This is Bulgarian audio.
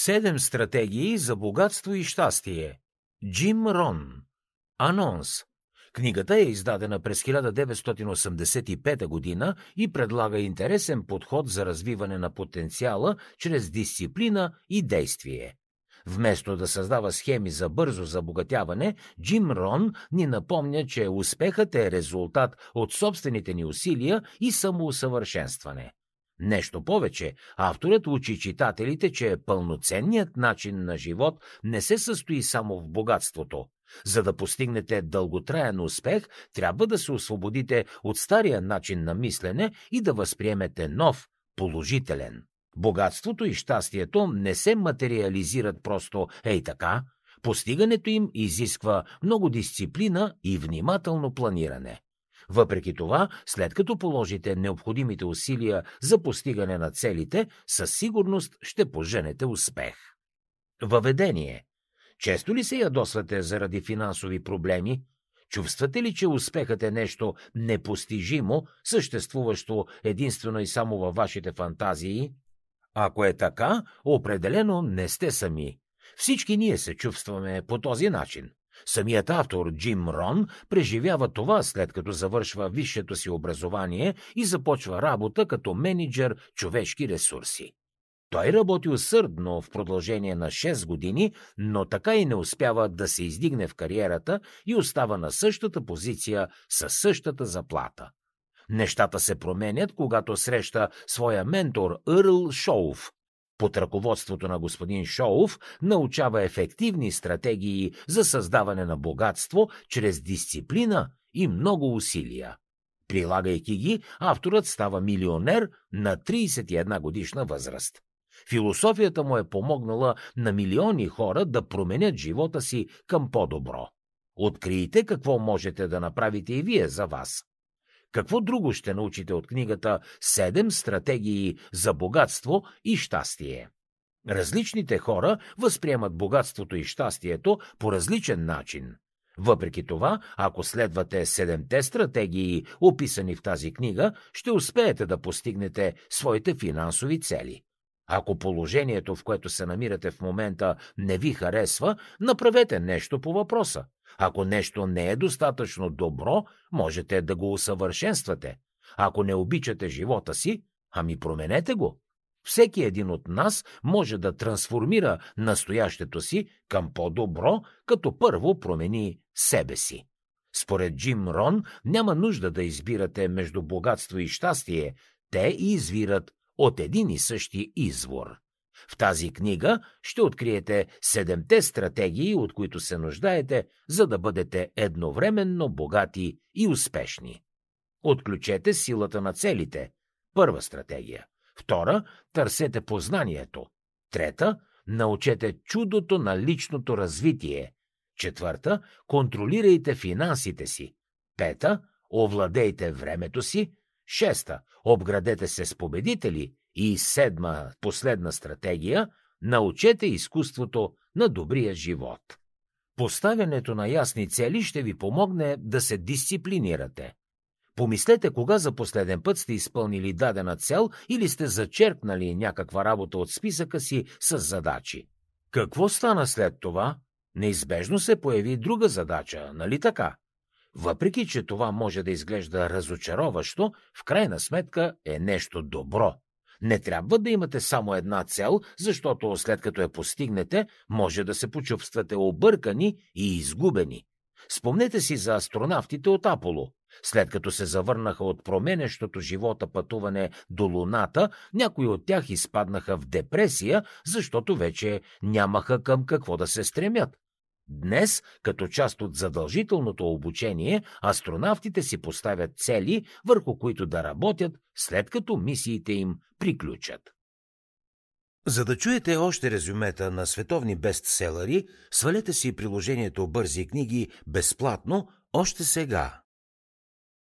Седем стратегии за богатство и щастие. Джим Рон. Анонс. Книгата е издадена през 1985 година и предлага интересен подход за развиване на потенциала чрез дисциплина и действие. Вместо да създава схеми за бързо забогатяване, Джим Рон ни напомня, че успехът е резултат от собствените ни усилия и самоусъвършенстване. Нещо повече, авторът учи читателите, че пълноценният начин на живот не се състои само в богатството. За да постигнете дълготраен успех, трябва да се освободите от стария начин на мислене и да възприемете нов, положителен. Богатството и щастието не се материализират просто ей така. Постигането им изисква много дисциплина и внимателно планиране. Въпреки това, след като положите необходимите усилия за постигане на целите, със сигурност ще поженете успех. Въведение. Често ли се ядосвате заради финансови проблеми? Чувствате ли, че успехът е нещо непостижимо, съществуващо единствено и само във вашите фантазии? Ако е така, определено не сте сами. Всички ние се чувстваме по този начин. Самият автор Джим Рон преживява това след като завършва висшето си образование и започва работа като менеджер човешки ресурси. Той работи усърдно в продължение на 6 години, но така и не успява да се издигне в кариерата и остава на същата позиция със същата заплата. Нещата се променят, когато среща своя менторЪрл Шоув. Под ръководството на господин Шоув научава ефективни стратегии за създаване на богатство чрез дисциплина и много усилия. Прилагайки ги, авторът става милионер на 31 годишна възраст. Философията му е помогнала на милиони хора да променят живота си към по-добро. Открийте какво можете да направите и вие за вас. Какво друго ще научите от книгата «Седем стратегии за богатство и щастие»? Различните хора възприемат богатството и щастието по различен начин. Въпреки това, ако следвате седемте стратегии, описани в тази книга, ще успеете да постигнете своите финансови цели. Ако положението, в което се намирате в момента, не ви харесва, направете нещо по въпроса. Ако нещо не е достатъчно добро, можете да го усъвършенствате. Ако не обичате живота си, ами променете го. Всеки един от нас може да трансформира настоящето си към по-добро, като първо промени себе си. Според Джим Рон няма нужда да избирате между богатство и щастие, те извират от един и същи извор. В тази книга ще откриете седемте стратегии, от които се нуждаете, за да бъдете едновременно богати и успешни. Отключете силата на целите. Първа стратегия. Втора – търсете познанието. Трета – научете чудото на личното развитие. Четвърта – контролирайте финансите си. Пета – овладейте времето си. Шеста – обградете се с победители. И седма, последна стратегия – научете изкуството на добрия живот. Поставянето на ясни цели ще ви помогне да се дисциплинирате. Помислете кога за последен път сте изпълнили дадена цел или сте зачеркнали някаква работа от списъка си с задачи. Какво стана след това? Неизбежно се появи друга задача, нали така? Въпреки, че това може да изглежда разочароващо, в крайна сметка е нещо добро. Не трябва да имате само една цел, защото след като я постигнете, може да се почувствате объркани и изгубени. Спомнете си за астронавтите от Аполо. След като се завърнаха от променещото живота пътуване до Луната, някои от тях изпаднаха в депресия, защото вече нямаха към какво да се стремят. Днес, като част от задължителното обучение, астронавтите си поставят цели, върху които да работят, след като мисиите им приключат. За да чуете още резюмета на световни бестселери, свалете си приложението Бързи книги безплатно още сега.